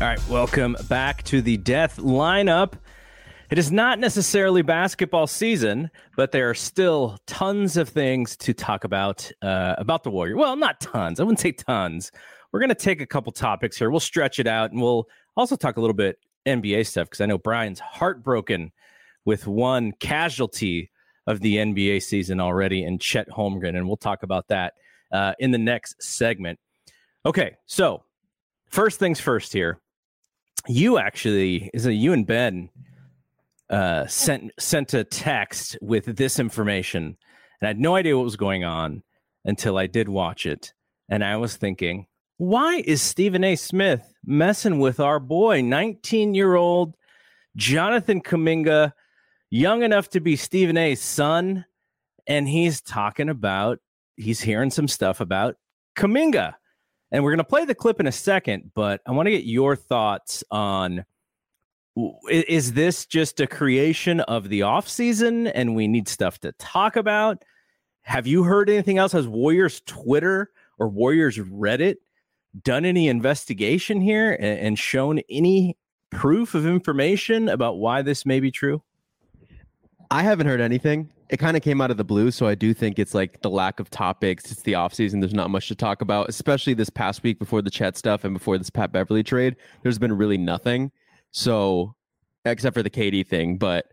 All right, welcome back to the death lineup. It is not necessarily basketball season, but there are still tons of things to talk about uh, about the Warrior. Well, not tons. I wouldn't say tons. We're going to take a couple topics here. We'll stretch it out, and we'll also talk a little bit NBA stuff because I know Brian's heartbroken with one casualty of the NBA season already in Chet Holmgren, and we'll talk about that uh, in the next segment. Okay, so first things first here you actually is it you and Ben uh, sent sent a text with this information, and I had no idea what was going on until I did watch it, and I was thinking, why is Stephen A. Smith messing with our boy, nineteen year old Jonathan Kuminga, young enough to be Stephen A.'s son, and he's talking about he's hearing some stuff about Kuminga. And we're going to play the clip in a second, but I want to get your thoughts on is this just a creation of the offseason and we need stuff to talk about? Have you heard anything else? Has Warriors Twitter or Warriors Reddit done any investigation here and, shown any proof of information about why this may be true? I haven't heard anything. It kind of came out of the blue, so I do think it's like the lack of topics. It's the offseason. There's not much to talk about, especially this past week before the Chet stuff and before this Pat Beverley trade. There's been really nothing. So, except for the KD thing, but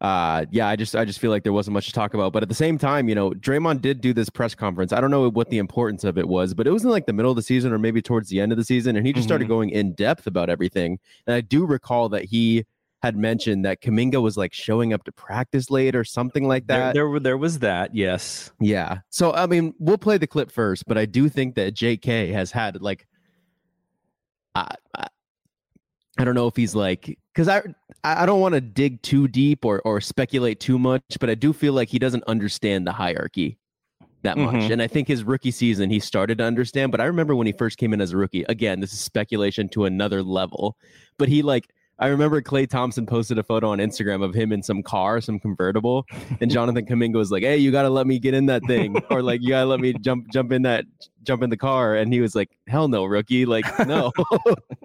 uh yeah, I just I just feel like there wasn't much to talk about. But at the same time, you know, Draymond did do this press conference. I don't know what the importance of it was, but it was in like the middle of the season or maybe towards the end of the season, and he just mm-hmm. started going in depth about everything. And I do recall that he had mentioned that Kuminga was like showing up to practice late or something like that. There, there, there, was that, yes. Yeah. So I mean, we'll play the clip first, but I do think that J.K. has had like, I, I, I don't know if he's like, because I I don't want to dig too deep or or speculate too much, but I do feel like he doesn't understand the hierarchy that much. Mm-hmm. And I think his rookie season he started to understand. But I remember when he first came in as a rookie. Again, this is speculation to another level, but he like I remember Klay Thompson posted a photo on Instagram of him in some car, some convertible, and Jonathan Kuminga was like, "Hey, you got to let me get in that thing," or like, "You got to let me jump jump in that jump in the car," and he was like, "Hell no, rookie! Like, no."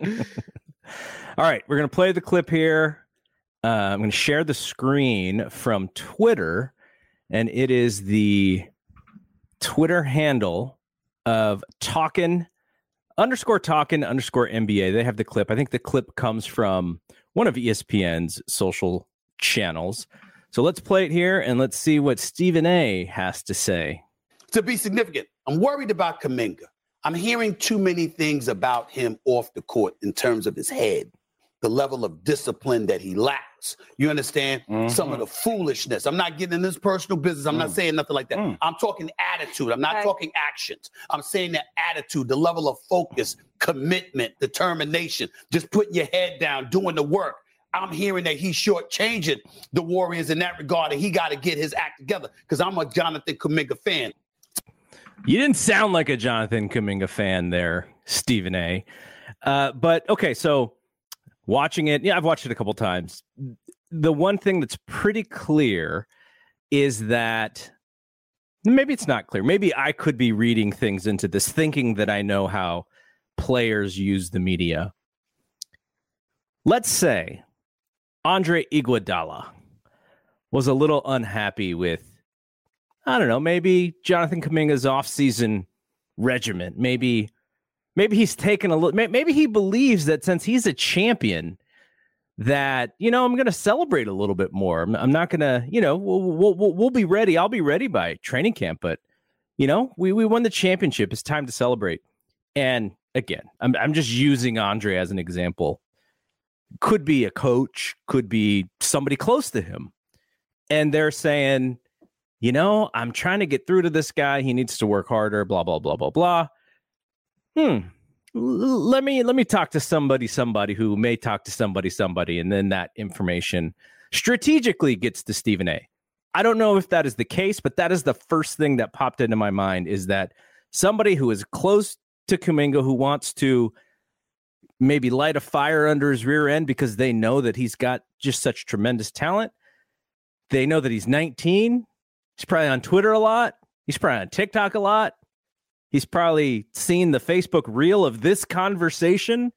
All right, we're gonna play the clip here. Uh, I'm gonna share the screen from Twitter, and it is the Twitter handle of talking underscore talking underscore NBA. They have the clip. I think the clip comes from one of ESPN's social channels. So let's play it here and let's see what Stephen A has to say. To be significant, I'm worried about Kuminga. I'm hearing too many things about him off the court in terms of his head the level of discipline that he lacks. You understand? Mm-hmm. Some of the foolishness. I'm not getting in this personal business. I'm mm. not saying nothing like that. Mm. I'm talking attitude. I'm not okay. talking actions. I'm saying that attitude, the level of focus, commitment, determination, just putting your head down, doing the work. I'm hearing that he's shortchanging the Warriors in that regard, and he got to get his act together because I'm a Jonathan Kuminga fan. You didn't sound like a Jonathan Kuminga fan there, Stephen A. Uh, but okay, so watching it, yeah, I've watched it a couple times. The one thing that's pretty clear is that maybe it's not clear. Maybe I could be reading things into this, thinking that I know how players use the media. Let's say Andre Iguodala was a little unhappy with, I don't know, maybe Jonathan Kuminga's offseason regiment, maybe maybe he's taken a little maybe he believes that since he's a champion that you know i'm going to celebrate a little bit more i'm, I'm not going to you know we'll, we'll, we'll be ready i'll be ready by training camp but you know we, we won the championship it's time to celebrate and again I'm, I'm just using andre as an example could be a coach could be somebody close to him and they're saying, you know, I'm trying to get through to this guy. He needs to work harder. Blah blah blah blah blah. Hmm. Let me let me talk to somebody, somebody who may talk to somebody, somebody, and then that information strategically gets to Stephen A. I don't know if that is the case, but that is the first thing that popped into my mind is that somebody who is close to Kuminga who wants to maybe light a fire under his rear end because they know that he's got just such tremendous talent. They know that he's 19. He's probably on Twitter a lot. He's probably on TikTok a lot. He's probably seen the Facebook reel of this conversation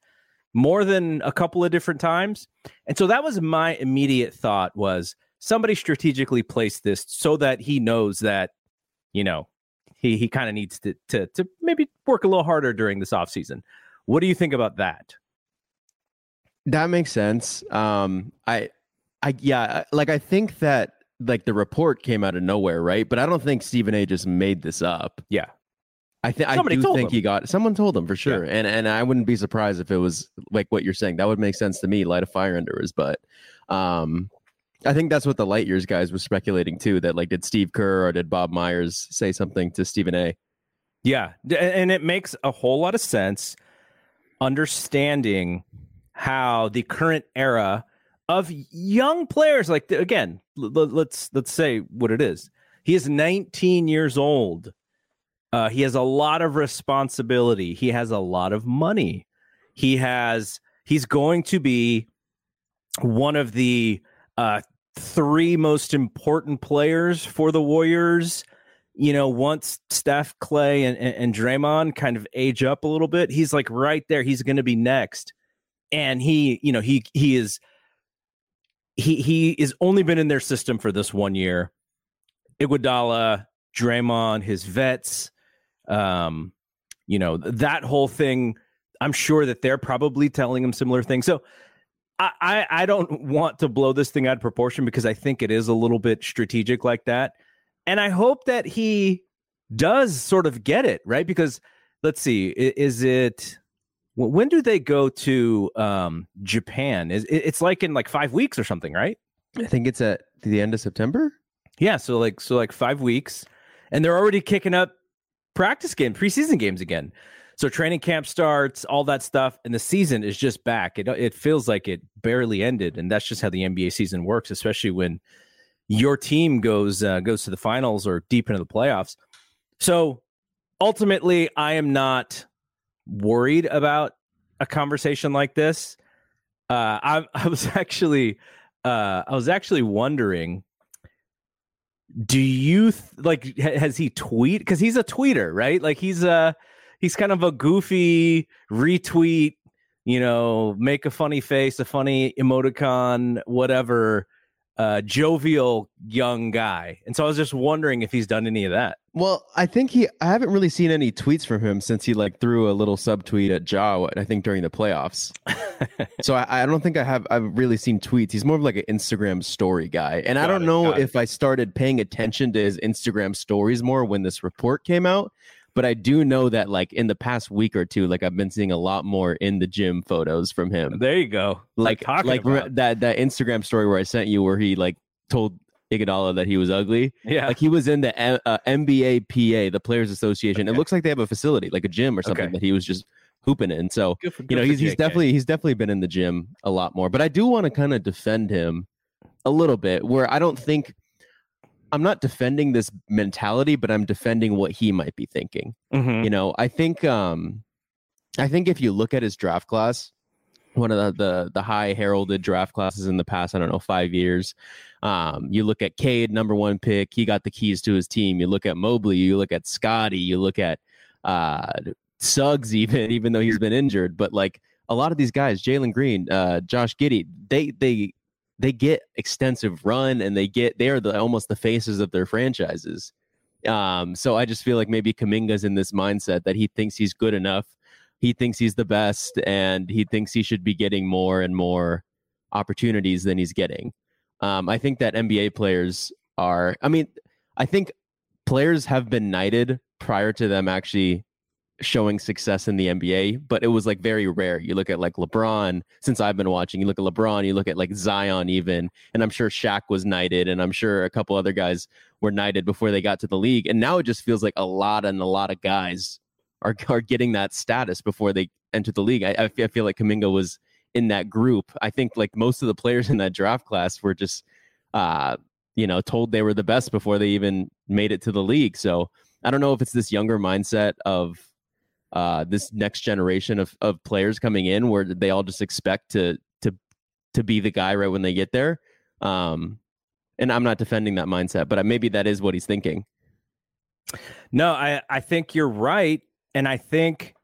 more than a couple of different times. And so that was my immediate thought was somebody strategically placed this so that he knows that, you know, he he kind of needs to to to maybe work a little harder during this offseason. What do you think about that? That makes sense. Um, I, I, yeah, like I think that like the report came out of nowhere, right? But I don't think Stephen A. just made this up. Yeah, I think I do think him. he got someone told him for sure, yeah. and and I wouldn't be surprised if it was like what you're saying. That would make sense to me. Light a fire under his butt. Um, I think that's what the light years guys were speculating too. That like, did Steve Kerr or did Bob Myers say something to Stephen A? Yeah, and it makes a whole lot of sense. Understanding how the current era of young players, like again, let's let's say what it is. He is 19 years old. Uh, he has a lot of responsibility. He has a lot of money. He has. He's going to be one of the uh, three most important players for the Warriors. You know, once Steph, Klay, and, and, and Draymond kind of age up a little bit, he's like right there. He's going to be next, and he, you know, he he is he he is only been in their system for this one year. Iguodala, Draymond, his vets, um, you know that whole thing. I'm sure that they're probably telling him similar things. So I, I, don't want to blow this thing out of proportion because I think it is a little bit strategic like that. And I hope that he does sort of get it, right? Because let's see, is it when do they go to um, Japan? Is it's like in like five weeks or something, right? I think it's at the end of September. Yeah, so like so like five weeks, and they're already kicking up practice game, preseason games again. So training camp starts, all that stuff, and the season is just back. It it feels like it barely ended, and that's just how the NBA season works, especially when your team goes uh, goes to the finals or deep into the playoffs. So ultimately, I am not worried about a conversation like this. Uh, I, I was actually uh, I was actually wondering do you th- like has he tweet because he's a tweeter right like he's a he's kind of a goofy retweet, you know, make a funny face, a funny emoticon, whatever, uh, jovial young guy. And so I was just wondering if he's done any of that. Well, I think he. I haven't really seen any tweets from him since he like threw a little subtweet at Ja. I think during the playoffs. so I, I, don't think I have. I've really seen tweets. He's more of like an Instagram story guy, and got I don't it, know if it. I started paying attention to his Instagram stories more when this report came out but I do know that like in the past week or two, like I've been seeing a lot more in the gym photos from him. There you go. Like like re- that that Instagram story where I sent you where he like told Iguodala that he was ugly. Yeah, like he was in the uh, NBA PA, the Players Association. Okay. It looks like they have a facility, like a gym or something okay. that he was just hooping in. So good for, good you know he's, he's definitely he's definitely been in the gym a lot more. But I do want to kind of defend him a little bit, where I don't think I'm not defending this mentality, but I'm defending what he might be thinking. Mm-hmm. You know, I think um I think if you look at his draft class, one of the, the the, high heralded draft classes in the past, I don't know, five years. Um, you look at Cade, number one pick, he got the keys to his team. You look at Mobley, you look at Scotty, you look at uh Suggs, even even though he's been injured. But like a lot of these guys, Jalen Green, uh, Josh Giddey, they they they get extensive run and they get they are the almost the faces of their franchises. Um, so I just feel like maybe Kuminga's in this mindset that he thinks he's good enough, he thinks he's the best, and he thinks he should be getting more and more opportunities than he's getting. Um, I think that NBA players are. I mean, I think players have been knighted prior to them actually showing success in the NBA, but it was like very rare. You look at like LeBron, since I've been watching, you look at LeBron, you look at like Zion even, and I'm sure Shaq was knighted, and I'm sure a couple other guys were knighted before they got to the league. And now it just feels like a lot and a lot of guys are are getting that status before they enter the league. I, I feel like Kuminga was in that group. I think like most of the players in that draft class were just uh you know told they were the best before they even made it to the league. So I don't know if it's this younger mindset of uh, this next generation of, of players coming in where they all just expect to to to be the guy right when they get there. Um, and I'm not defending that mindset, but maybe that is what he's thinking. No, I I think you're right, and I think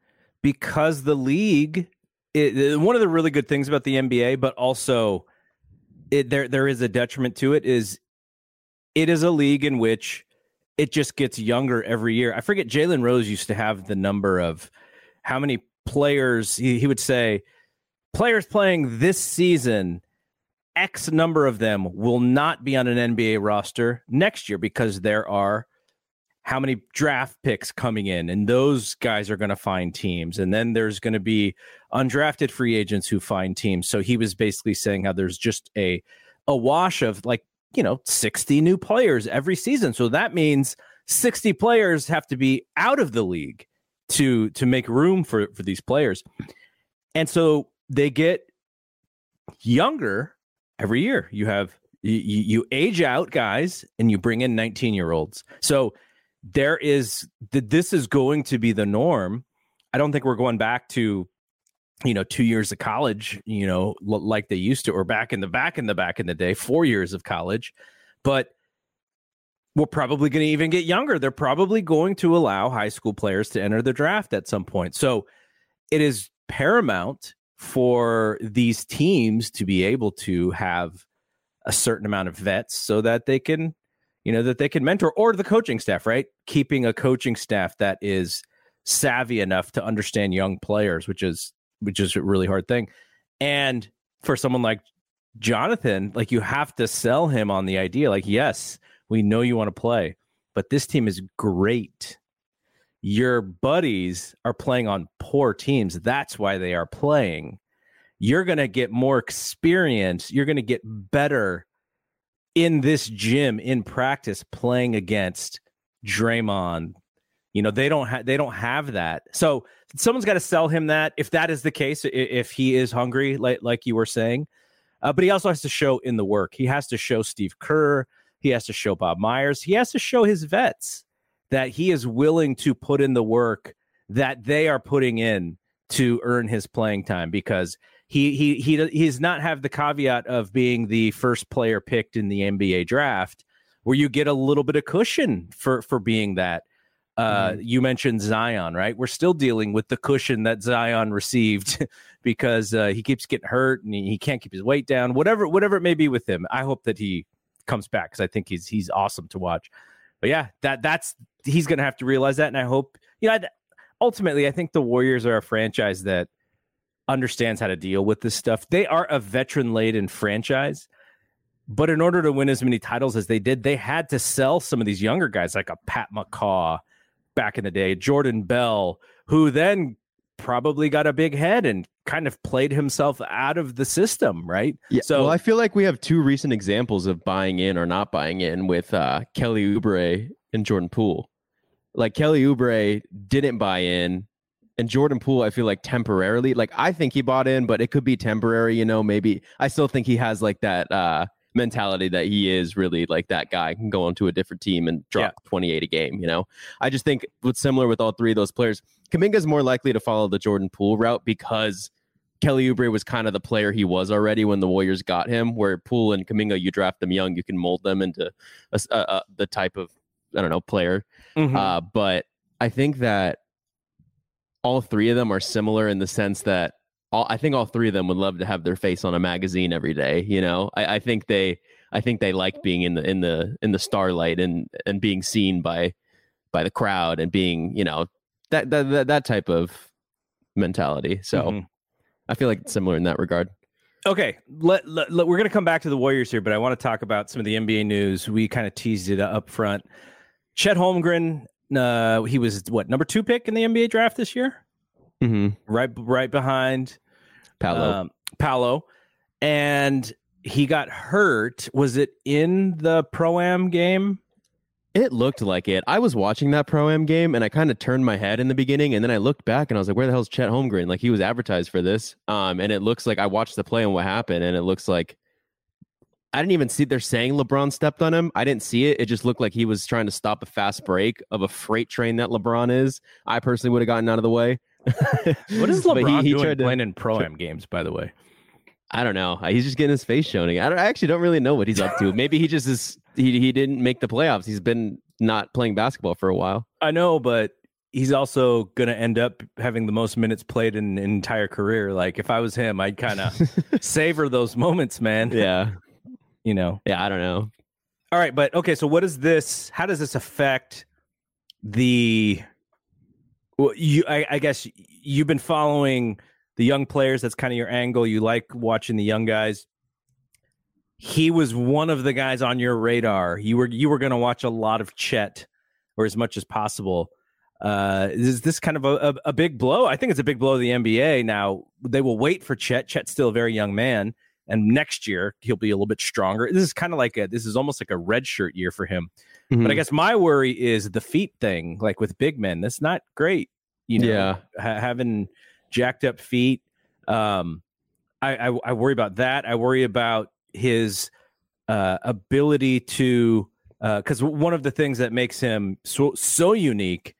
because the league, it, one of the really good things about the NBA, but also it, there there is a detriment to it is it is a league in which it just gets younger every year. I forget Jalen Rose used to have the number of how many players he, he would say players playing this season X number of them will not be on an NBA roster next year because there are how many draft picks coming in and those guys are going to find teams. And then there's going to be undrafted free agents who find teams. So he was basically saying how there's just a a wash of like you know 60 new players every season. So that means 60 players have to be out of the league to to make room for for these players. And so they get younger every year. You have you, you age out guys and you bring in 19 year olds so there is that this is going to be the norm. I don't think we're going back to you know two years of college you know like they used to or back in the back in the back in the day four years of college. But we're probably going to even get younger. They're probably going to allow high school players to enter the draft at some point. So it is paramount for these teams to be able to have a certain amount of vets so that they can you know that they can mentor or the coaching staff right keeping a coaching staff that is savvy enough to understand young players which is which is a really hard thing. And for someone like Jonathan, like you have to sell him on the idea, like, yes, we know you want to play, but this team is great. Your buddies are playing on poor teams. That's why they are playing. You're going to get more experience. You're going to get better in this gym in practice playing against Draymond. You know, they don't have they don't have that. So someone's got to sell him that if that is the case if he is hungry like like you were saying uh, but he also has to show in the work he has to show steve kerr he has to show bob myers he has to show his vets that he is willing to put in the work that they are putting in to earn his playing time because he he he he does not have the caveat of being the first player picked in the NBA draft where you get a little bit of cushion for for being that uh, mm-hmm. You mentioned Zion, right? We're still dealing with the cushion that Zion received because uh, he keeps getting hurt and he can't keep his weight down. Whatever, whatever it may be with him, I hope that he comes back because I think he's he's awesome to watch. But yeah, that that's he's going to have to realize that, and I hope you know. Ultimately, I think the Warriors are a franchise that understands how to deal with this stuff. They are a veteran laden franchise. But in order to win as many titles as they did, they had to sell some of these younger guys like a Pat McCaw back in the day, Jordan Bell, who then probably got a big head and kind of played himself out of the system, right? Yeah. So well, I feel like we have two recent examples of buying in or not buying in with uh, Kelly Oubre and Jordan Poole. Like Kelly Oubre didn't buy in, and Jordan Poole, I feel like temporarily, like I think he bought in, but it could be temporary. You know, maybe I still think he has like that. uh mentality that he is really like that guy can go onto a different team and drop yeah. 28 a game. You know, I just think what's similar with all three of those players, Kuminga is more likely to follow the Jordan Poole route because Kelly Oubre was kind of the player he was already when the Warriors got him. Where Poole and Kuminga, you draft them young, you can mold them into a, a, a, the type of I don't know player. Mm-hmm. Uh, but I think that all three of them are similar in the sense that all, I think all three of them would love to have their face on a magazine every day. You know, I, I think they, I think they like being in the in the in the starlight and and being seen by by the crowd and being you know that that that, type of mentality. So mm-hmm. I feel like it's similar in that regard. Okay, let, let, let we're going to come back to the Warriors here, but I want to talk about some of the NBA news. We kind of teased it up front. Chet Holmgren uh, he was what number two pick in the NBA draft this year, hmm right right behind Paolo. um, Paolo, and he got hurt. Was it in the pro am game? It looked like it. I was watching that pro am game and I kind of turned my head in the beginning and then I looked back and I was like, where the hell's Chet Holmgren? Like he was advertised for this. Um, and it looks like I watched the play and what happened, and it looks like I didn't even see they're saying LeBron stepped on him. I didn't see it. It just looked like he was trying to stop a fast break of a freight train that LeBron is. I personally would have gotten out of the way. What is LeBron he- he doing tried to- playing in pro am games? By the way, I don't know. He's just getting his face shown. I, don't, I actually don't really know what he's up to. Maybe he just is. He he didn't make the playoffs. He's been not playing basketball for a while. I know, but he's also going to end up having the most minutes played in an entire career. Like if I was him, I'd kind of savor those moments, man. yeah, You know. yeah. I don't know. All right, but okay. So, what does this? How does this affect the? Well, you, I, I guess you've been following the young players. That's kind of your angle. You like watching the young guys. He was one of the guys on your radar. You were you were going to watch a lot of Chet, or as much as possible. Uh, is this kind of a, a, a big blow? I think it's a big blow to the NBA. Now they will wait for Chet. Chet's still a very young man and next year he'll be a little bit stronger. This is kind of like a this is almost like a red shirt year for him. But I Mhm. guess my worry is the feet thing, like with big men. That's not great. You know, Yeah. ha- having jacked up feet. Um, I, I I worry about that. I worry about his uh, ability to because one of the things that makes him so so unique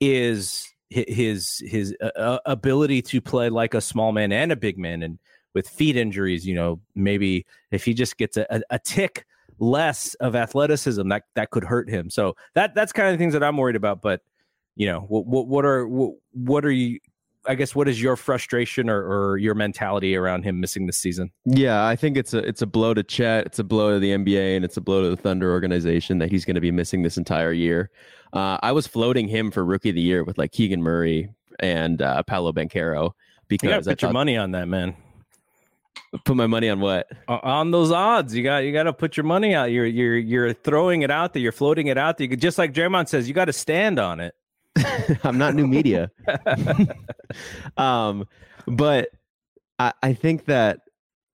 is his his uh, uh, ability to play like a small man and a big man and with feet injuries you know maybe if he just gets a, a, a tick less of athleticism that that could hurt him. So that that's kind of the things that i'm worried about but you know what what, what are what, what are you i guess what is your frustration or, or your mentality around him missing this season? Yeah, I think it's a it's a blow to Chet, it's a blow to the NBA, and it's a blow to the Thunder organization that he's going to be missing this entire year. Uh, I was floating him for Rookie of the Year with like Keegan Murray and uh, Paolo Banchero you gotta because I put your money on that man put my money on what? On those odds. You got you got to put your money out. You're you're you're throwing it out there. You're floating it out there. You could- just like Draymond says you got to stand on it. I'm not new media. um, but I, I think that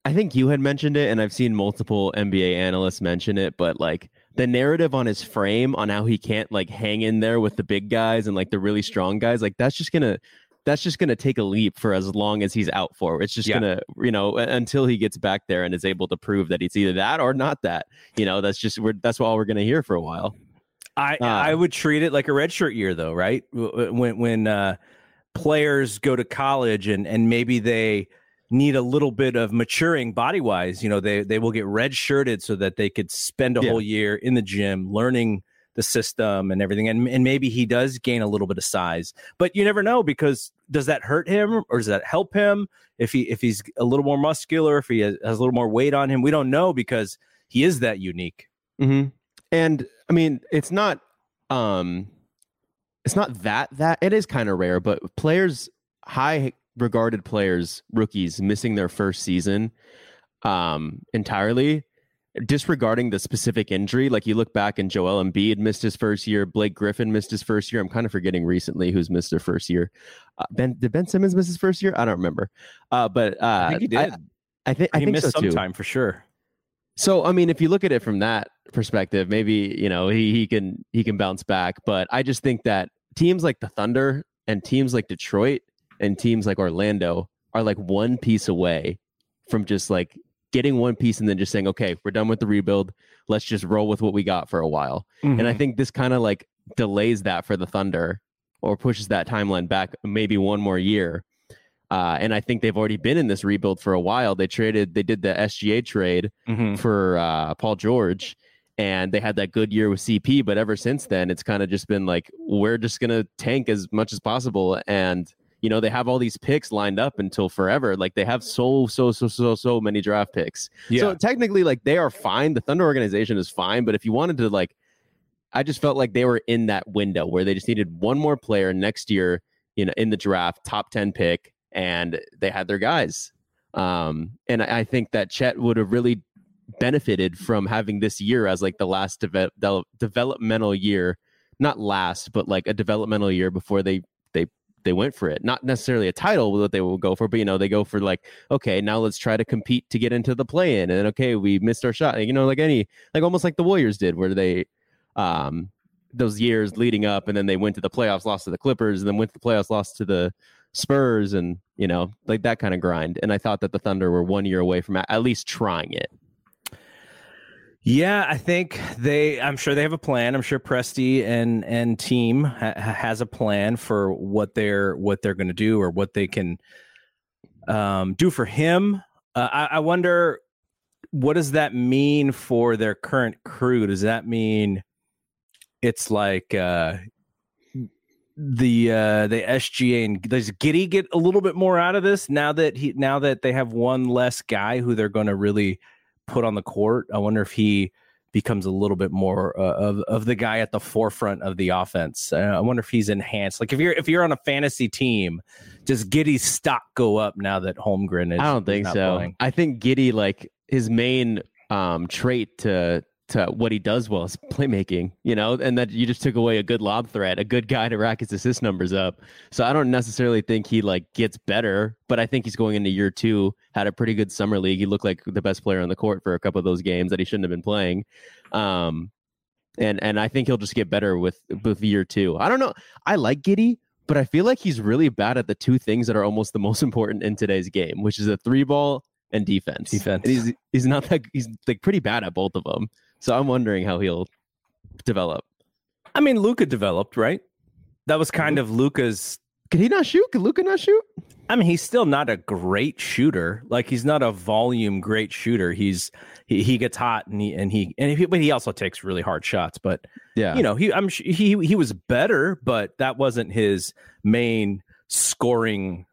I think you had mentioned it, and I've seen multiple NBA analysts mention it. But like the narrative on his frame, on how he can't like hang in there with the big guys and like the really strong guys, like that's just gonna that's just gonna take a leap for as long as he's out for. It's just Yeah. gonna you know until he gets back there and is able to prove that it's either that or not that. You know, that's just we're that's all we're gonna hear for a while. I Uh, I would treat it like a redshirt year though, right? When when uh, players go to college and and maybe they need a little bit of maturing body wise, you know, they they will get redshirted so that they could spend a Yeah. whole year in the gym learning the system and everything, and and maybe he does gain a little bit of size, but you never know because does that hurt him or does that help him if he if he's a little more muscular, if he has, a little more weight on him? We don't know because he is that unique. hmm And I mean, it's not, um, it's not that that it is kind of rare, but players, high regarded players, rookies missing their first season, um, entirely, disregarding the specific injury. Like you look back and Joel Embiid missed his first year, Blake Griffin missed his first year. I'm kind of forgetting recently who's missed their first year. Uh, ben did Ben Simmons miss his first year? I don't remember. Uh, but uh, I think he did. I, think I he think missed so some too. time for sure. So I mean, if you look at it from that perspective, maybe you know he he can he can bounce back. But I just think that teams like the Thunder and teams like Detroit and teams like Orlando are like one piece away from just like getting one piece and then just saying, okay, we're done with the rebuild. Let's just roll with what we got for a while. And Mm-hmm. I think this kind of like delays that for the Thunder or pushes that timeline back maybe one more year. Uh, and I think they've already been in this rebuild for a while. They traded, they did the SGA trade Mhm. for uh, Paul George, and they had that good year with CP. But ever since then, it's kind of just been like we're just gonna tank as much as possible, and you know they have all these picks lined up until forever. Like they have so so so so so many draft picks. Yeah. So technically, like they are fine. The Thunder organization is fine. But if you wanted to like, I just felt like they were in that window where they just needed one more player next year, you know, in the draft, top ten pick, and they had their guys. Um, and I I think that Chet would have really benefited from having this year as like the last deve- del- developmental year, not last, but like a developmental year before they they they went for it. Not necessarily a title that they will go for, but you know they go for like okay, now let's try to compete to get into the play in, and okay, we missed our shot. You know, like any like almost like the Warriors did, where they um those years leading up, and then they went to the playoffs, lost to the Clippers, and then went to the playoffs, lost to the Spurs, and you know like that kind of grind. And I thought that the Thunder were one year away from at least trying it. Yeah, I think they. I'm sure they have a plan. I'm sure Presti and and team ha- has a plan for what they're what they're going to do or what they can um, do for him. Uh, I, I wonder what does that mean for their current crew? Does that mean it's like uh, the uh, the SGA and does Giddey get a little bit more out of this now that he now that they have one less guy who they're going to really put on the court. I wonder if he becomes a little bit more uh, of of the guy at the forefront of the offense. Uh, I wonder if he's enhanced. Like if you're if you're on a fantasy team, does Giddey's stock go up now that Holmgren is? I don't think so. Playing? I think Giddey like his main um, trait to to what he does well is playmaking, you know, and that you just took away a good lob threat, a good guy to rack his assist numbers up. So I don't necessarily think he like gets better, but I think he's going into year two, had a pretty good summer league. He looked like the best player on the court for a couple of those games that he shouldn't have been playing. Um, and and I think he'll just get better with with year two. I don't know. I like Giddey, but I feel like he's really bad at the two things that are almost the most important in today's game, which is a three ball and defense. Defense. And he's he's not that he's like pretty bad at both of them. So I'm wondering how he'll develop. I mean, Luka developed, right? That was kind of Luka's. Can he not shoot? Can Luka not shoot? I mean, he's still not a great shooter. Like he's not a volume great shooter. He's he, he gets hot and he and he and he, but he also takes really hard shots. But yeah, you know, he I'm he he was better, but that wasn't his main scoring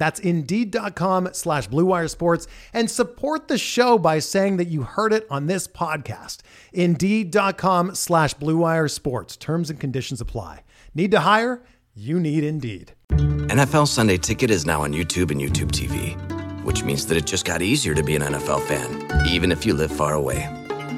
That's indeed.com slash Sports and support the show by saying that you heard it on this podcast. Indeed.com slash Sports. Terms and conditions apply. Need to hire? You need Indeed. NFL Sunday Ticket is now on YouTube and YouTube TV, which means that it just got easier to be an NFL fan, even if you live far away.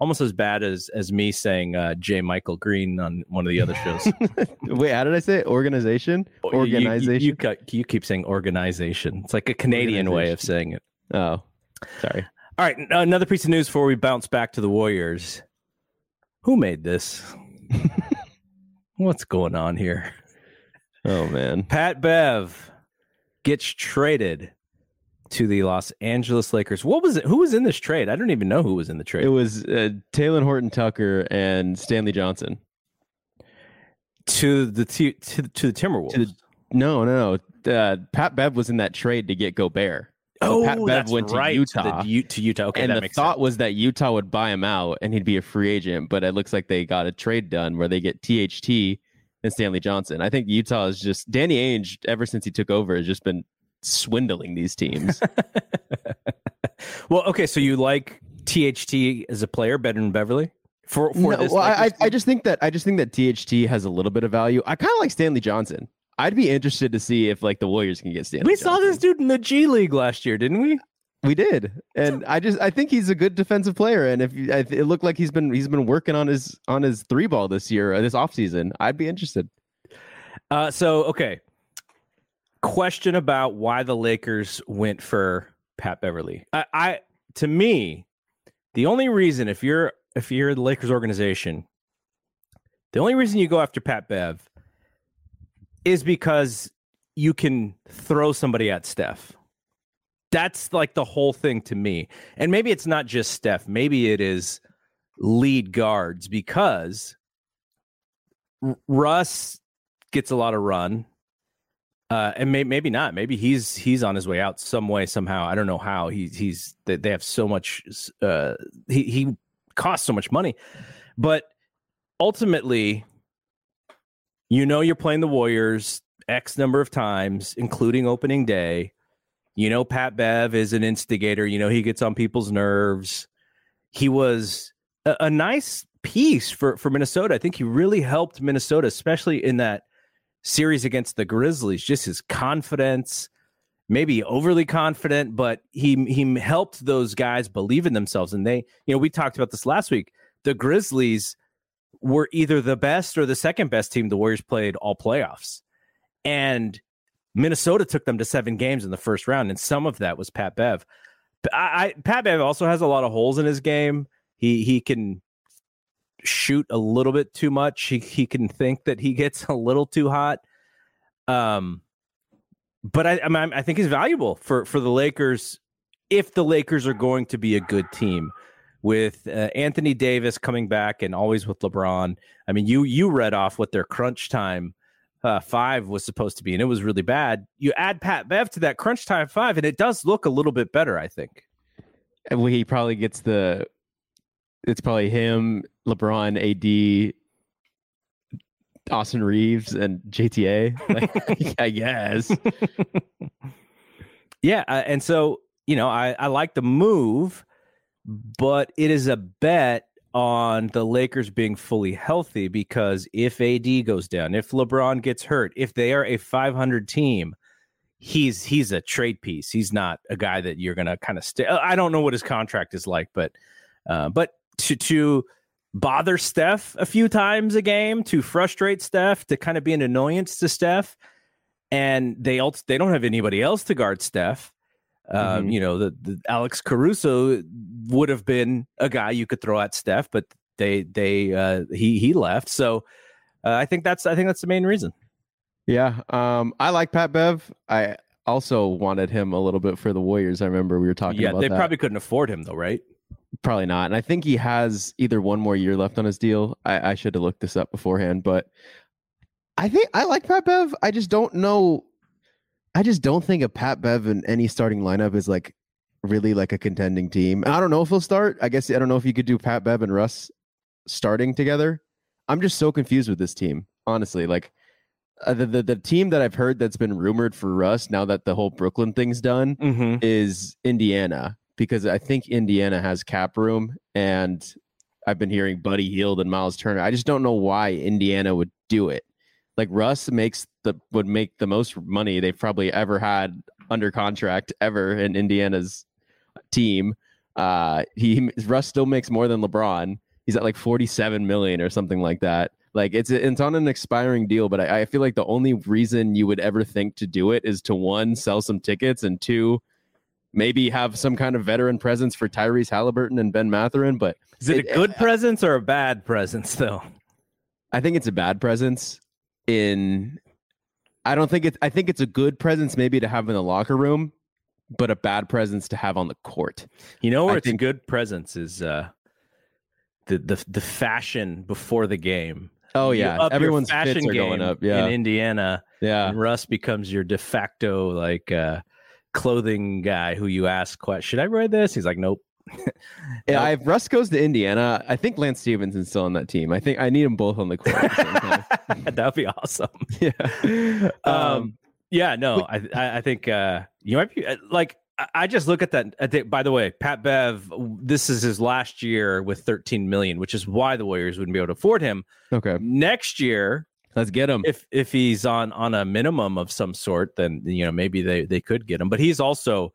almost as bad as as me saying uh, J. Michael Green on one of the other shows. Wait, how did I say it? organization? Organization. You, you, you, you, keep saying organization. It's like a Canadian way of saying it. Oh, sorry. All right, another piece of news before we bounce back to the Warriors. Who made this? What's going on here? Oh man, Pat Bev gets traded to the Los Angeles Lakers. What was it? Who was in this trade? I don't even know who was in the trade. It was uh, Talen Horton Tucker and Stanley Johnson to the to, to, to the Timberwolves. To the, no, no, no. Uh, Pat Bev was in that trade to get Gobert. So oh, Pat Bev went right. to Utah. To, the, to Utah. Okay, and the thought sense. was that Utah would buy him out and he'd be a free agent. But it looks like they got a trade done where they get THT and Stanley Johnson. I think Utah is just Danny Ainge ever since he took over has just been swindling these teams. well, okay, so you like THT as a player better than Beverley? For, for no, this, well, I, I just think that I just think that THT has a little bit of value. I kind of like Stanley Johnson. I'd be interested to see if like the Warriors can get Stanley. We Johnson. saw this dude in the G League last year, didn't we? We did, and I just I think he's a good defensive player. And if you, it looked like he's been he's been working on his on his three ball this year, uh, this offseason, I'd be interested. Uh, so okay, question about why the Lakers went for Pat Beverley. I, I to me, the only reason if you're if you're the Lakers organization, the only reason you go after Pat Bev is because you can throw somebody at Steph. That's like the whole thing to me. And maybe it's not just Steph, maybe it is lead guards because Russ gets a lot of run. Uh, and may, maybe not. Maybe he's he's on his way out some way somehow. I don't know how. He, he's they, they have so much. Uh, he he costs so much money, but ultimately, you know, you're playing the Warriors X number of times, including opening day. You know, Pat Bev is an instigator. You know, he gets on people's nerves. He was a, a nice piece for for Minnesota. I think he really helped Minnesota, especially in that series against the Grizzlies, just his confidence, maybe overly confident, but he he helped those guys believe in themselves. And they, you know, we talked about this last week. The Grizzlies were either the best or the second best team the Warriors played all playoffs. And Minnesota took them to seven games in the first round, and some of that was Pat Bev. I, I Pat Bev also has a lot of holes in his game. He he can shoot a little bit too much. He he can think that he gets a little too hot. Um, but I I, mean, I think he's valuable for for the Lakers if the Lakers are going to be a good team with uh, Anthony Davis coming back and always with LeBron. I mean, you you read off what their crunch time uh, five was supposed to be, and it was really bad. You add Pat Bev to that crunch time five, and it does look a little bit better. I think. And well, he probably gets the. It's probably him, LeBron, AD, Austin Reaves, and JTA. Like, I guess. yeah, uh, and so you know, I I like the move, but it is a bet on the Lakers being fully healthy because if AD goes down, if LeBron gets hurt, if they are a 500 team, he's he's a trade piece. He's not a guy that you're gonna kind of stay. I don't know what his contract is like, but uh, but to to bother Steph a few times a game, to frustrate Steph, to kind of be an annoyance to Steph, and they also they don't have anybody else to guard Steph. Um, mm-hmm. You know, the, the Alex Caruso would have been a guy you could throw at Steph, but they they uh, he he left. So uh, I think that's I think that's the main reason. Yeah, um, I like Pat Bev. I also wanted him a little bit for the Warriors. I remember we were talking. Yeah, about they that. probably couldn't afford him though, right? Probably not. And I think he has either one more year left on his deal. I, I should have looked this up beforehand, but I think I like Pat Bev. I just don't know I just don't think a Pat Bev in any starting lineup is like really like a contending team. I don't know if he'll start. I guess I don't know if you could do Pat Bev and Russ starting together. I'm just so confused with this team, honestly. Like uh, the, the, the team that I've heard that's been rumored for Russ now that the whole Brooklyn thing's done mm-hmm. is Indiana because I think Indiana has cap room and I've been hearing Buddy Hield and Myles Turner. I just don't know why Indiana would do it like Russ makes the would make the most money they've probably ever had under contract ever in Indiana's team. Uh, he Russ still makes more than LeBron. He's at like 47 million or something like that. Like it's it's on an expiring deal, but I, I feel like the only reason you would ever think to do it is to one sell some tickets and two maybe have some kind of veteran presence for Tyrese Halliburton and Ben Mathurin. But is it, it a good it, presence or a bad presence though? I think it's a bad presence in I don't think it's I think it's a good presence maybe to have in the locker room, but a bad presence to have on the court. You know where I it's think, a good presence is uh the the the fashion before the game. Oh yeah, everyone's fashion are going up. Yeah, in Indiana. Yeah, Russ becomes your de facto like uh clothing guy who you ask, "Should I wear this?" He's like, "Nope." yeah, I, if Russ goes to Indiana, I think Lance Stephenson's still on that team. I think I need them both on the court. that would be awesome. Yeah. Um, um, yeah, no, I, I think uh, you might be uh, like, I just look at that. I think, by the way, Pat Bev, this is his last year with 13 million, which is why the Warriors wouldn't be able to afford him. Okay. Next year, let's get him. If if he's on on a minimum of some sort, then you know maybe they they could get him. But he's also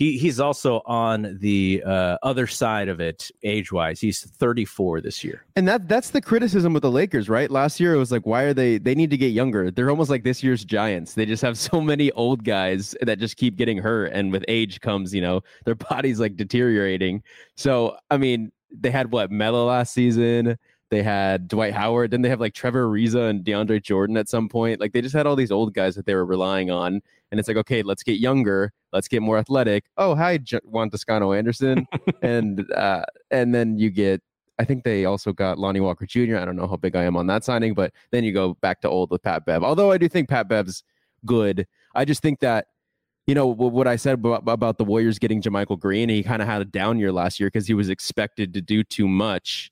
he he's also on the uh, other side of it age wise. He's 34 this year. And that that's the criticism with the Lakers, right? Last year it was like, why are they? They need to get younger. They're almost like this year's Giants. They just have so many old guys that just keep getting hurt, and with age comes, you know, their bodies like deteriorating. So I mean, they had what Melo last season. They had Dwight Howard. Then they have like Trevor Ariza and DeAndre Jordan at some point. Like they just had all these old guys that they were relying on. And it's like, okay, let's get younger. Let's get more athletic. Oh, hi, J- Juan Toscano Anderson. and uh, and then you get, I think they also got Lonnie Walker Jr. I don't know how big I am on that signing, but then you go back to old with Pat Bev. Although I do think Pat Bev's good. I just think that you know what I said about, about the Warriors getting JaMychal Green. He kind of had a down year last year because he was expected to do too much.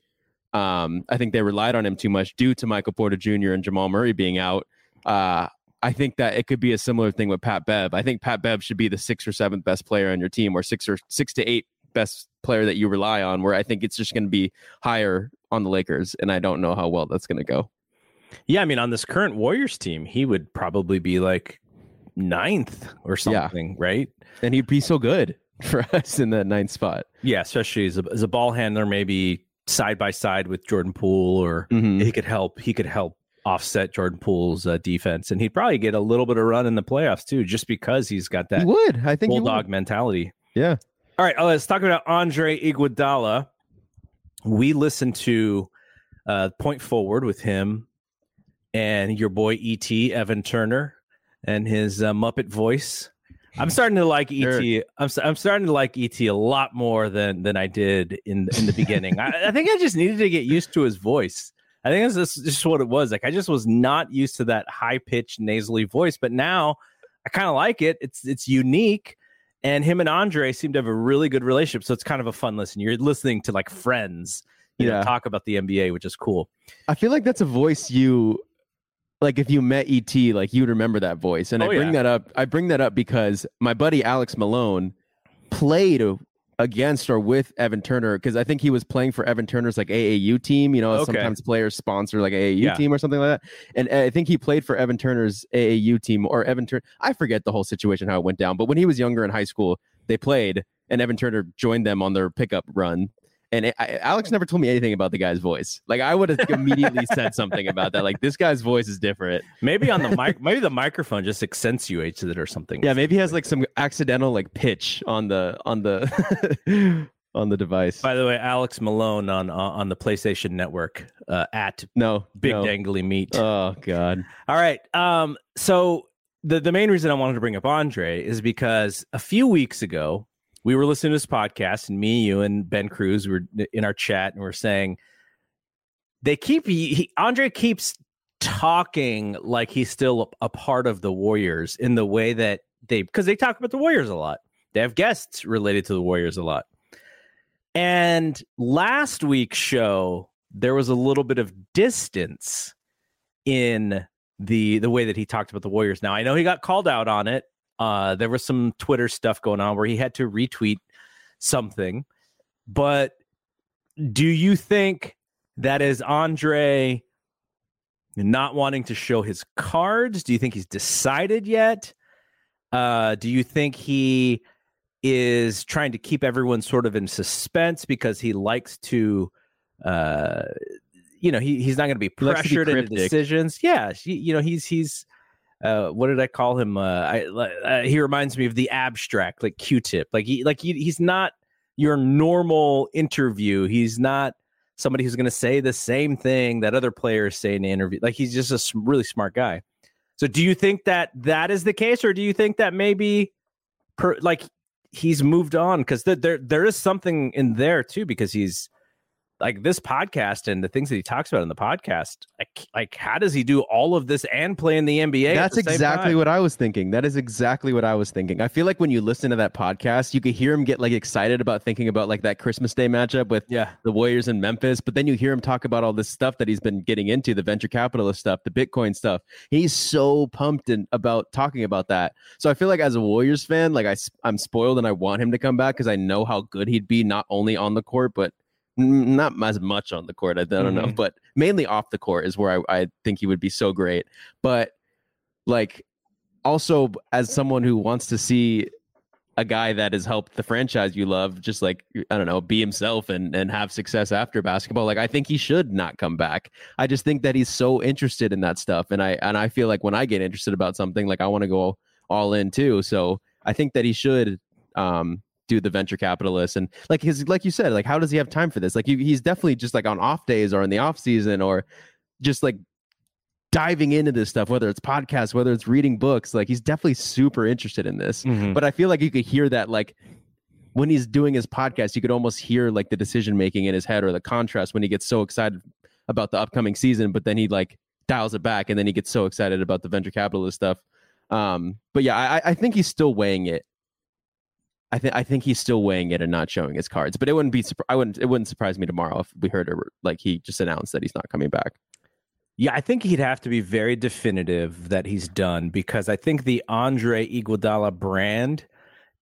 Um, I think they relied on him too much due to Michael Porter Jr. and Jamal Murray being out. Uh, I think that it could be a similar thing with Pat Bev. I think Pat Bev should be the sixth or seventh best player on your team, or six or six to eight best player that you rely on. Where I think it's just going to be higher on the Lakers, and I don't know how well that's going to go. Yeah, I mean, on this current Warriors team, he would probably be like ninth or something, yeah. right? And he'd be so good for us in that ninth spot. Yeah, especially as a, as a ball handler, maybe side by side with Jordan Poole, or mm-hmm. he could help. He could help offset Jordan Poole's uh, defense, and he'd probably get a little bit of run in the playoffs too, just because he's got that. He would I think bulldog mentality? Yeah. All right, uh, let's talk about Andre Iguodala. We listened to uh, Point Forward with him and your boy ET Evan Turner and his uh, Muppet voice. I'm starting to like ET. I'm I'm starting to like ET a lot more than than I did in in the beginning. I, I, think I just needed to get used to his voice. I think that's just what it was. Like I just was not used to that high pitched nasally voice, but now I kind of like it. It's it's unique, and him and Andre seem to have a really good relationship. So it's kind of a fun listen. You're listening to like friends, you yeah. know, talk about the NBA, which is cool. I feel like that's a voice you like if you met ET, like you'd remember that voice. And oh, I bring yeah. that up. I bring that up because my buddy Alex Malone played against or with Evan Turner because I think he was playing for Evan Turner's like AAU team. You know, okay. sometimes players sponsor like AAU yeah. team or something like that. And uh, I think he played for Evan Turner's AAU team or Evan Turner. I forget the whole situation how it went down, but when he was younger in high school, they played and Evan Turner joined them on their pickup run and it, I, Alex never told me anything about the guy's voice. Like I would have immediately said something about that. Like this guy's voice is different. Maybe on the mic, maybe the microphone just accentuates it or something. Yeah, maybe he has like some accidental like pitch on the on the on the device. By the way, Alex Malone on on the PlayStation Network uh, at no big no. dangly meat. Oh God! All right. Um. So the the main reason I wanted to bring up Andre is because a few weeks ago we were listening to this podcast, and me, you, and Ben Cruz were in our chat, and we're saying they keep he, Andre keeps talking like he's still a, a part of the Warriors in the way that they because they talk about the Warriors a lot. They have guests related to the Warriors a lot. And last week's show, there was a little bit of distance in the the way that he talked about the Warriors. Now I know he got called out on it, uh, there was some Twitter stuff going on where he had to retweet something. But do you think that is Andre not wanting to show his cards? Do you think he's decided yet? Uh, do you think he is trying to keep everyone sort of in suspense because he likes to, uh, you know, he, he's not going to be pressured be into decisions? Yeah, you know, he's he's uh, what did I call him? Uh, I, uh, he reminds me of the abstract, like Q-tip. Like he, like he, he's not your normal interview. He's not somebody who's going to say the same thing that other players say in the interview. Like he's just a really smart guy. So, do you think that that is the case, or do you think that maybe, per, like, he's moved on? Because there, there is something in there too, because he's like this podcast and the things that he talks about in the podcast like like how does he do all of this and play in the NBA That's exactly what I was thinking. That is exactly what I was thinking. I feel like when you listen to that podcast you could hear him get like excited about thinking about like that Christmas Day matchup with yeah. the Warriors in Memphis but then you hear him talk about all this stuff that he's been getting into the venture capitalist stuff the Bitcoin stuff. He's so pumped in, about talking about that. So I feel like as a Warriors fan like I, I'm spoiled and I want him to come back because I know how good he'd be not only on the court but not as much on the court. I, don't mm-hmm. know, but mainly off the court is where I, I think he would be so great. But like also as someone who wants to see a guy that has helped the franchise you love just like I don't know, be himself and and have success after basketball. Like I think he should not come back. I just think that he's so interested in that stuff and I and I feel like when I get interested about something like I want to go all in too. So I think that he should um do the venture capitalist and like his like you said like how does he have time for this? Like he, he's definitely just like on off days or in the off season or just like diving into this stuff whether it's podcasts whether it's reading books like he's definitely super interested in this. Mhm. but i feel like you could hear that like when he's doing his podcast you could almost hear like the decision making in his head or the contrast when he gets so excited about the upcoming season but then he like dials it back and then he gets so excited about the venture capitalist stuff. Um but yeah i i think he's still weighing it I think I think he's still weighing it and not showing his cards. But it wouldn't be I wouldn't it wouldn't surprise me tomorrow if we heard a, like he just announced that he's not coming back. Yeah, I think he'd have to be very definitive that he's done because I think the Andre Iguodala brand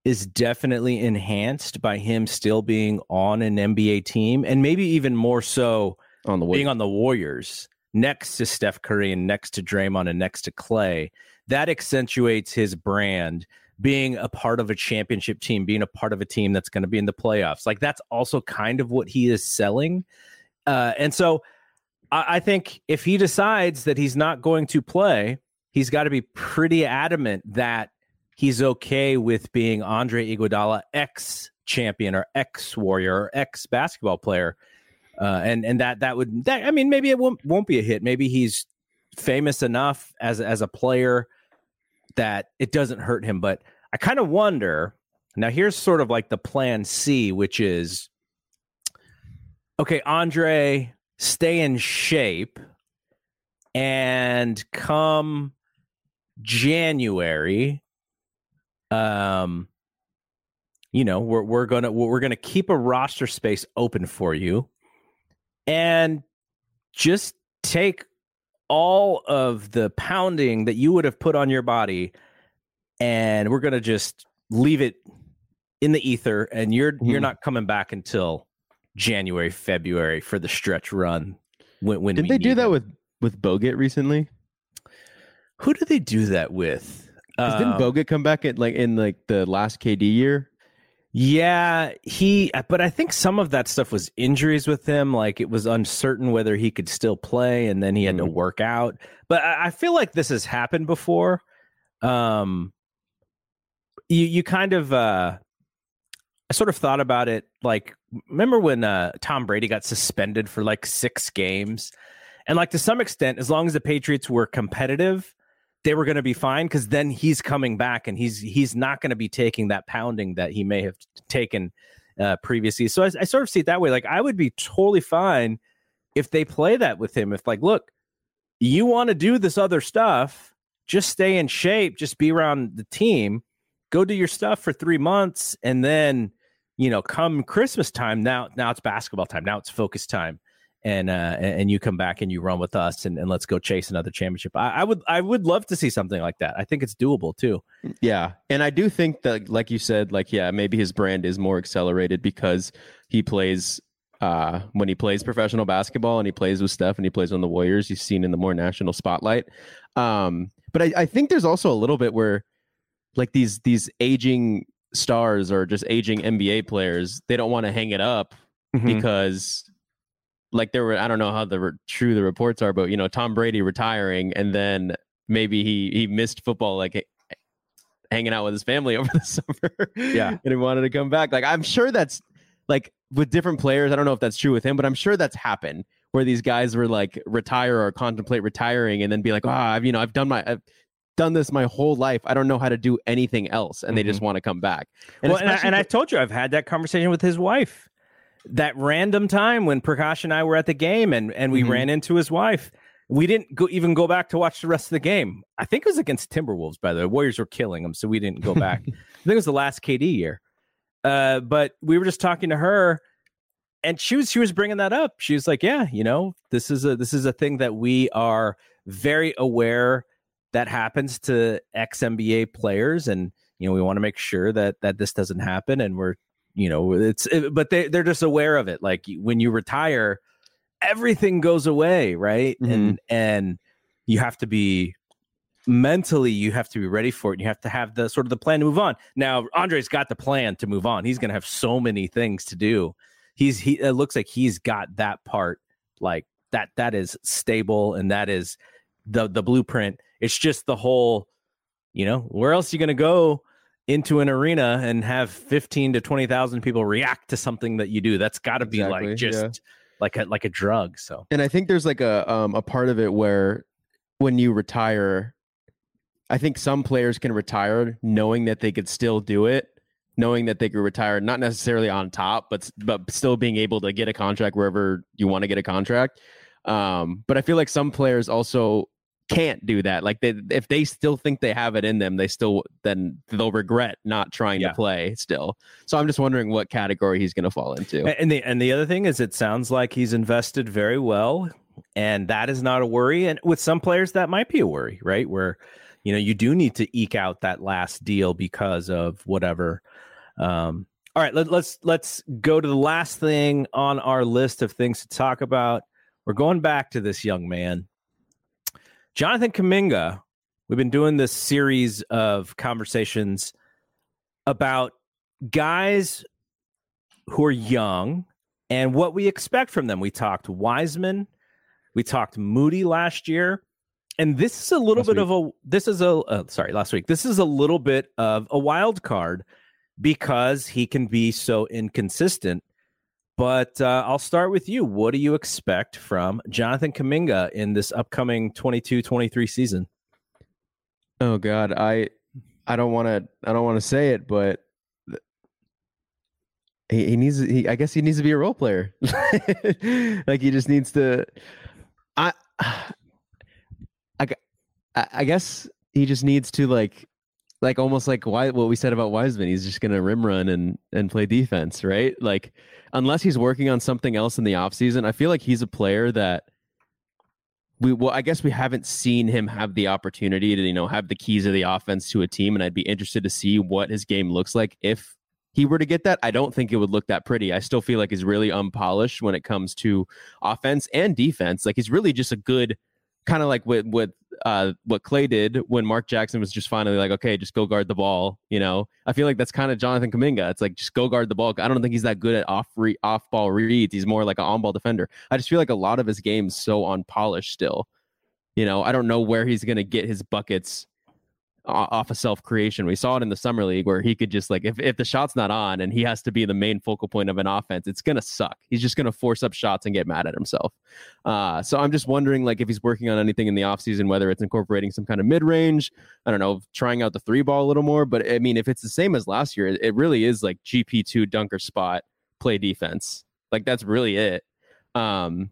is definitely enhanced by him still being on an NBA team and maybe even more so On the way, being on the Warriors next to Steph Curry and next to Draymond and next to Klay. That accentuates his brand being a part of a championship team, being a part of a team that's going to be in the playoffs. Like that's also kind of what he is selling. Uh, and so I, I think if he decides that he's not going to play, he's got to be pretty adamant that he's okay with being Andre Iguodala, ex champion or ex warrior or ex basketball player. Uh, and and that that would that I mean maybe it won't won't be a hit. Maybe he's famous enough as as a player that it doesn't hurt him. But I kind of wonder. Now here's sort of like the plan C, which is okay, Andre, stay in shape, and come January, um, you know, we're we're gonna we're gonna keep a roster space open for you, and just take all of the pounding that you would have put on your body, and we're gonna just leave it in the ether, and you're you're Mhm. not coming back until January, February for the stretch run. When, when did they do that him. with with Bogut recently? Who did they do that with? 'Cause didn't Um, Bogut come back at like in like the last KD year? Yeah, he. But I think some of that stuff was injuries with him. Like it was uncertain whether he could still play, and then he had to Mhm. work out. But I, I feel like this has happened before. Um, you you kind of uh, I sort of thought about it. Like remember when uh Tom Brady got suspended for like six games, and like to some extent, as long as the Patriots were competitive, they were going to be fine because then he's coming back and he's he's not going to be taking that pounding that he may have taken uh, previously. So I, I sort of see it that way. Like I would be totally fine if they play that with him. If like, look, you want to do this other stuff, just stay in shape, just be around the team, go do your stuff for three months, and then you know, come Christmas time, now now it's basketball time. Now it's focus time and uh and you come back and you run with us and, and let's go chase another championship. I, I would I would love to see something like that. I think it's doable too. Yeah, and I do think that, like you said, like yeah, maybe his brand is more accelerated because he plays uh when he plays professional basketball and he plays with Steph and he plays on the Warriors. He's seen in the more national spotlight. Um, but I, I think there's also a little bit where like these these aging stars or just aging NBA players, they don't want to hang it up Mm-hmm. because like there were I don't know how the re- true the reports are, but you know Tom Brady retiring and then maybe he he missed football like hanging out with his family over the summer. Yeah. and he wanted to come back. Like I'm sure that's like with different players. I don't know if that's true with him, but I'm sure that's happened where these guys were like retire or contemplate retiring and then be like, oh, I've you know I've done my I've done this my whole life. I don't know how to do anything else, and they just mm-hmm. want to come back. well, and, I, and I've told you I've had that conversation with his wife. That random time when Prakash and I were at the game and and we Mhm. ran into his wife. We didn't go, even go back to watch the rest of the game. I think it was against Timberwolves, by the way. Warriors were killing them, so we didn't go back. I think it was the last KD year. Uh, but we were just talking to her, and she was she was bringing that up. She was like, "Yeah, you know, this is a this is a thing that we are very aware that happens to ex NBA players, and you know, we want to make sure that that this doesn't happen, and we're you know, it's it, but they they're just aware of it. Like when you retire, everything goes away, right? And mm-hmm. and you have to be mentally you have to be ready for it. You have to have the sort of the plan to move on. Now, Andre's got the plan to move on. He's going to have so many things to do. He's he it looks like he's got that part like that that is stable and that is the the blueprint. It's just the whole, you know, where else are you going to go into an arena and have 15 to 20,000 people react to something that you do? That's got to be Exactly, like just yeah. like a like a drug. So And I think there's like a um a part of it where when you retire, I think some players can retire knowing that they could still do it, knowing that they could retire not necessarily on top, but but still being able to get a contract wherever you want to get a contract. Um, but I feel like some players also can't do that. Like they, if they still think they have it in them, they still then they'll regret not trying Yeah. to play still. So I'm just wondering what category he's going to fall into. And the and the other thing is, it sounds like he's invested very well, and that is not a worry. And with some players, that might be a worry, right? Where you know you do need to eke out that last deal because of whatever. Um, all right, let, let's let's go to the last thing on our list of things to talk about. We're going back to this young man, Jonathan Kuminga. We've been doing this series of conversations about guys who are young and what we expect from them. We talked Wiseman, we talked Moody last year, and this is a little Last bit of a this is a uh, sorry last week. This is a little bit of a wild card because he can be so inconsistent. But uh, I'll start with you. What do you expect from Jonathan Kuminga in this upcoming 22-23 season? Oh God, I I don't want to I don't want to say it, but he, he needs he I guess he needs to be a role player. like he just needs to I I I I guess he just needs to like like almost like why what we said about Wiseman, he's just gonna rim run and and play defense, right? Like unless he's working on something else in the offseason, I feel like he's a player that we well, I guess we haven't seen him have the opportunity to, you know, have the keys of the offense to a team. And I'd be interested to see what his game looks like if he were to get that. I don't think it would look that pretty. I still feel like he's really unpolished when it comes to offense and defense. Like he's really just a good kind of like with what uh what Klay did when Mark Jackson was just finally like, okay, just go guard the ball. You know, I feel like that's kind of Jonathan Kuminga. It's like just go guard the ball. I don't think he's that good at off re- off ball reads. He's more like an on ball defender. I just feel like a lot of his game's so unpolished still. You know, I don't know where he's gonna get his buckets off of self creation. We saw it in the summer league where he could just like if, if the shot's not on and he has to be the main focal point of an offense, it's gonna suck. He's just gonna force up shots and get mad at himself. Uh, so I'm just wondering like if he's working on anything in the offseason, whether it's incorporating some kind of mid range, I don't know, trying out the three ball a little more. But I mean, if it's the same as last year, it, it really is like GP two dunker spot, play defense. Like that's really it. Um,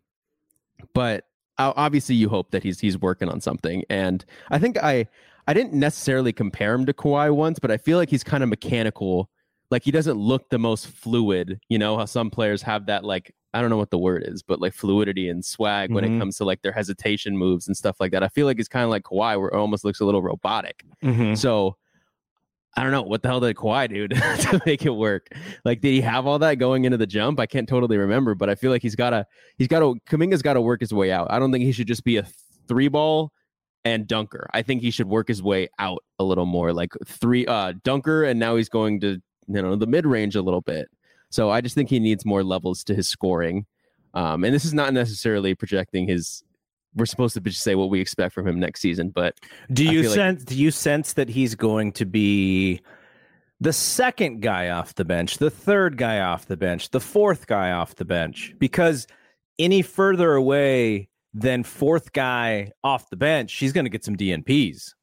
but obviously you hope that he's he's working on something. And I think I I didn't necessarily compare him to Kawhi once, but I feel like he's kind of mechanical. Like he doesn't look the most fluid. You know how some players have that like I don't know what the word is, but like fluidity and swag when Mhm. it comes to like their hesitation moves and stuff like that. I feel like it's kind of like Kawhi, where it almost looks a little robotic. So I don't know what the hell did Kawhi do to, to make it work. Like, did he have all that going into the jump? I can't totally remember, but I feel like he's got to he's got to Kuminga's got to work his way out. I don't think he should just be a three ball and dunker. I think he should work his way out a little more, like three uh dunker, and now he's going to you know the mid range a little bit. So I just think he needs more levels to his scoring. Um, and this is not necessarily projecting his. We're supposed to just say what we expect from him next season, but Do you feel like- sense do you sense that he's going to be the second guy off the bench, the third guy off the bench, the fourth guy off the bench? Because any further away than fourth guy off the bench, he's going to get some DNPs.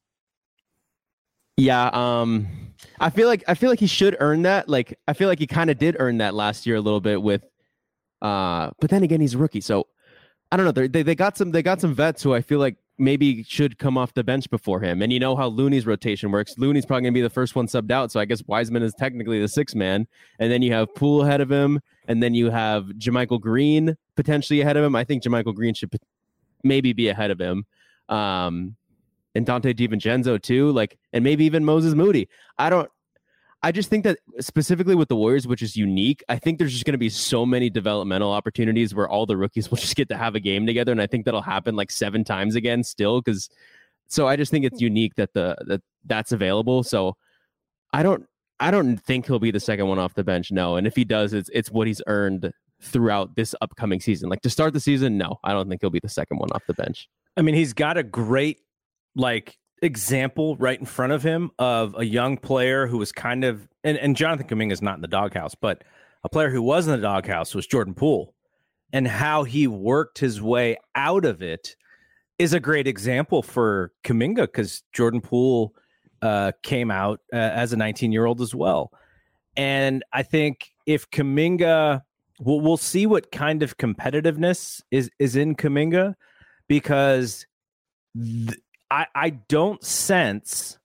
Yeah, um I feel like I feel like he should earn that. Like I feel like he kind of did earn that last year a little bit with uh but then again he's a rookie. So I don't know. They they got some they got some vets who I feel like maybe should come off the bench before him. And you know how Looney's rotation works. Looney's probably going to be the first one subbed out, so I guess Wiseman is technically the sixth man. And then you have Poole ahead of him, and then you have JaMychal Green potentially ahead of him. I think JaMychal Green should maybe be ahead of him. Um and Donte DiVincenzo too, like, and maybe even Moses Moody. I don't. I just think that specifically with the Warriors, which is unique, I think there's just going to be so many developmental opportunities where all the rookies will just get to have a game together, and I think that'll happen like seven times again still because so I just think it's unique that the that that's available. So I don't I don't think he'll be the second one off the bench. No, and if he does, it's it's what he's earned throughout this upcoming season. Like to start the season, no, I don't think he'll be the second one off the bench. I mean, he's got a great like example right in front of him of a young player who was kind of and, and Jonathan Kuminga is not in the doghouse, but a player who was in the doghouse was Jordan Poole. And how he worked his way out of it is a great example for Kuminga because Jordan Poole uh, came out uh, as a 19 year old as well. And I think if Kuminga, we'll, we'll see what kind of competitiveness is, is in Kuminga because th- I, I don't sense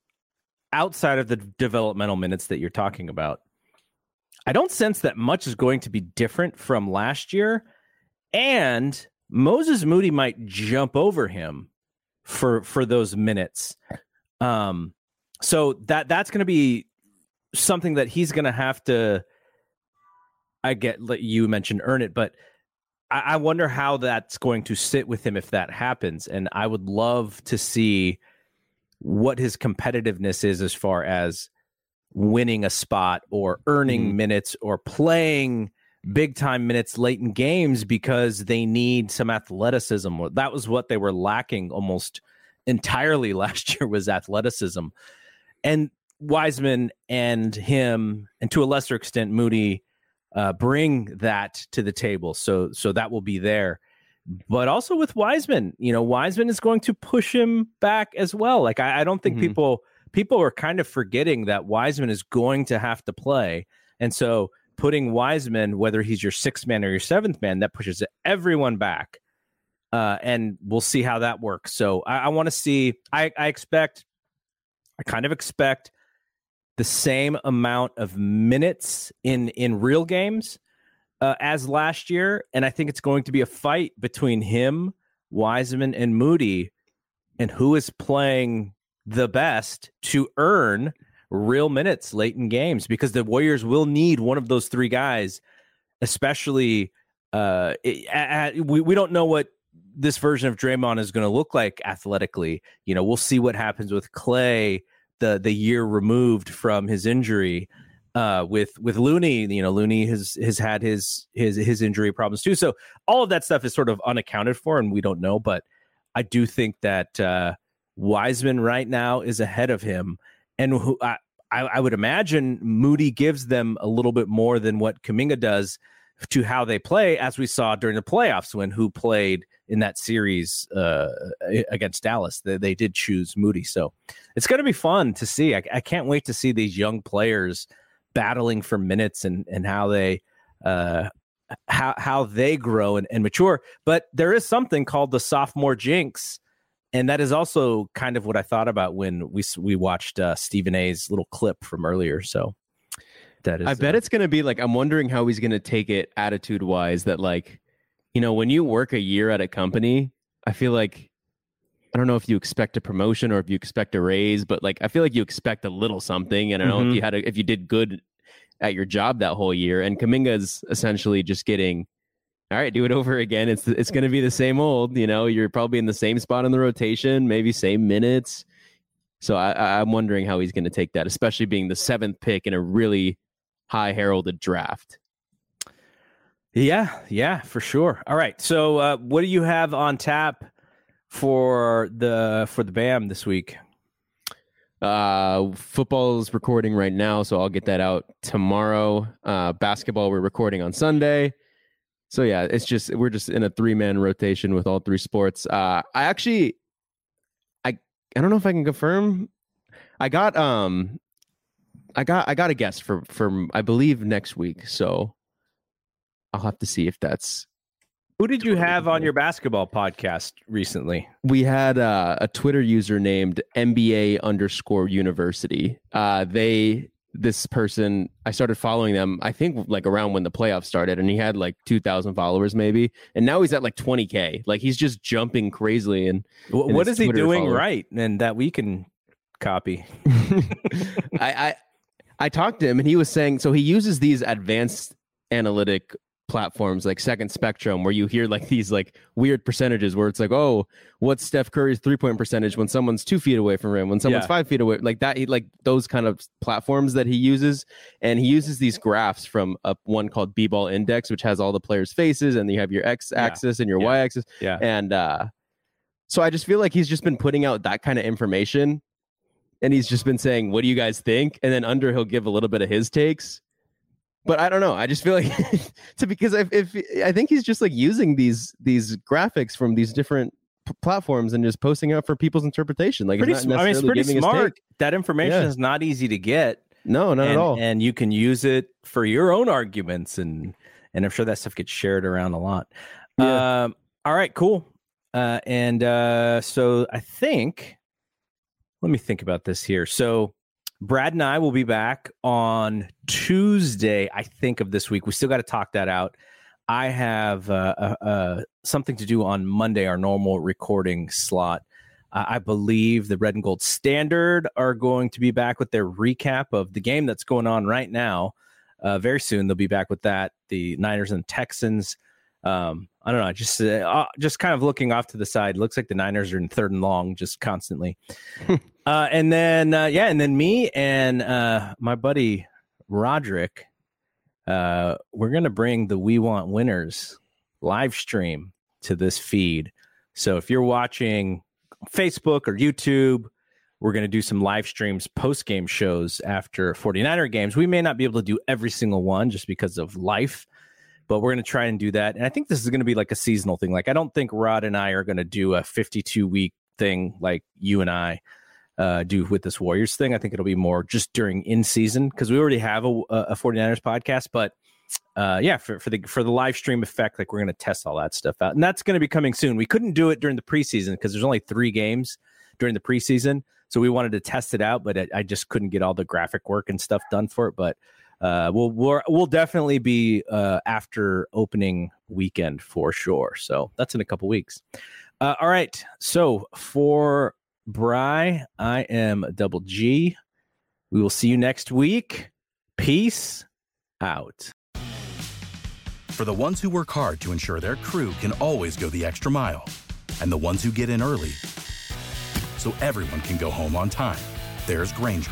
outside of the developmental minutes that you're talking about. I don't sense that much is going to be different from last year. And Moses Moody might jump over him for for those minutes. Um, so that that's going to be something that he's going to have to. I get you mentioned earn it, but I, I wonder how that's going to sit with him if that happens. And I would love to see what his competitiveness is as far as winning a spot or earning mm. minutes or playing big time minutes late in games because they need some athleticism. That was what they were lacking almost entirely last year was athleticism. And Wiseman and him, and to a lesser extent Moody, uh, bring that to the table. So so that will be there. But also with Wiseman, you know, Wiseman is going to push him back as well. Like I, I don't think mm-hmm. people people are kind of forgetting that Wiseman is going to have to play. And so putting Wiseman, whether he's your sixth man or your seventh man, that pushes everyone back. Uh, and we'll see how that works. So I, I want to see. I, I expect. I kind of expect the same amount of minutes in in real games uh, as last year, and I think it's going to be a fight between him, Wiseman, and Moody, and who is playing the best to earn real minutes late in games because the Warriors will need one of those three guys, especially. Uh, we we don't know what this version of Draymond is going to look like athletically. You know, we'll see what happens with Klay the the year removed from his injury. Uh, with with Looney, you know, Looney has has had his his his injury problems too. So all of that stuff is sort of unaccounted for, and we don't know. But I do think that uh, Wiseman right now is ahead of him, and who I, I would imagine Moody gives them a little bit more than what Kuminga does to how they play, as we saw during the playoffs when who played in that series uh, against Dallas. They, they, did choose Moody, so it's going to be fun to see. I, I, can't wait to see these young players battling for minutes and and how they uh, how how they grow and, and mature. But there is something called the sophomore jinx. And that is also kind of what I thought about when we we watched uh, Stephen A's little clip from earlier. So that is. I bet uh, it's going to be like I'm wondering how he's going to take it attitude wise. That like you know, when you work a year at a company, I feel like I don't know if you expect a promotion or if you expect a raise, but like I feel like you expect a little something. And I don't mm-hmm. know if you mm-hmm. had a, if you did good at your job that whole year. And Kuminga is essentially just getting all right, do it over again. It's it's going to be the same old. You know, you're probably in the same spot in the rotation, maybe same minutes. So I, I'm wondering how he's going to take that, especially being the seventh pick in a really high heralded draft. Yeah, yeah, for sure. All right. So, uh, what do you have on tap for the for the BAM this week? Uh, football's recording right now, so I'll get that out tomorrow. Uh, basketball we're recording on Sunday. So yeah, it's just we're just in a three man rotation with all three sports. Uh, I actually, I I don't know if I can confirm. I got um, I got I got a guest for for I believe next week. So I'll have to see if that's. Who did you have on your basketball podcast recently? We had uh, a Twitter user named MBA underscore University. Uh, they this person I started following them. I think like around when the playoffs started, and he had like two thousand followers maybe, and now he's at like twenty k. Like he's just jumping crazily. And what is he doing right? And that we can copy. I, I I talked to him, and he was saying so he uses these advanced analytic platforms like Second Spectrum where you hear like these like weird percentages where it's like, oh, what's Steph Curry's three point percentage when someone's two feet away from him, when someone's Yeah. five feet away, like that, he, like those kind of platforms that he uses, and he uses these graphs from a one called B Ball Index, which has all the players' faces, and you have your X axis and your Yeah. Y axis, Yeah. and uh, so I just feel like he's just been putting out that kind of information. And he's just been saying, "What do you guys think?" And then under he'll give a little bit of his takes, but I don't know. I just feel like to because if, if I think he's just like using these these graphics from these different p- platforms and just posting out for people's interpretation. Like Pretty, it's not I mean, it's pretty smart. That information Yeah. is not easy to get. No, not and, at all. And you can use it for your own arguments, and and I'm sure that stuff gets shared around a lot. Yeah. Um, all right, cool. Uh, and uh, so I think, let me think about this here. So Brad and I will be back on Tuesday, I think, of this week. We still got to talk that out. I have uh, uh, uh, something to do on Monday, our normal recording slot. Uh, I believe the Red and Gold Standard are going to be back with their recap of the game that's going on right now. Uh, very soon, they'll be back with that. The Niners and Texans. Um, I don't know. Just uh, uh, just kind of looking off to the side. Looks like the Niners are in third and long, just constantly. uh, and then uh, yeah, and then me and uh, my buddy Roderick, uh, we're gonna bring the We Want Winners live stream to this feed. So if you're watching Facebook or YouTube, we're going to do some live streams, post game shows after 49er games. We may not be able to do every single one just because of life, but we're going to try and do that. And I think this is going to be like a seasonal thing. Like, I don't think Rod and I are going to do a 52 week thing like you and I uh, do with this Warriors thing. I think it'll be more just during in season because we already have a, a 49ers podcast, but uh, yeah, for, for the for the live stream effect, like we're going to test all that stuff out, and that's going to be coming soon. We couldn't do it during the preseason because there's only three games during the preseason, so we wanted to test it out, but I, I just couldn't get all the graphic work and stuff done for it. But uh, we'll we're, we'll definitely be uh, after opening weekend for sure. So that's in a couple weeks. Uh, all right, so for Bry, I am Double G. We will see you next week. Peace out. For the ones who work hard to ensure their crew can always go the extra mile, and the ones who get in early so everyone can go home on time, there's Grainger,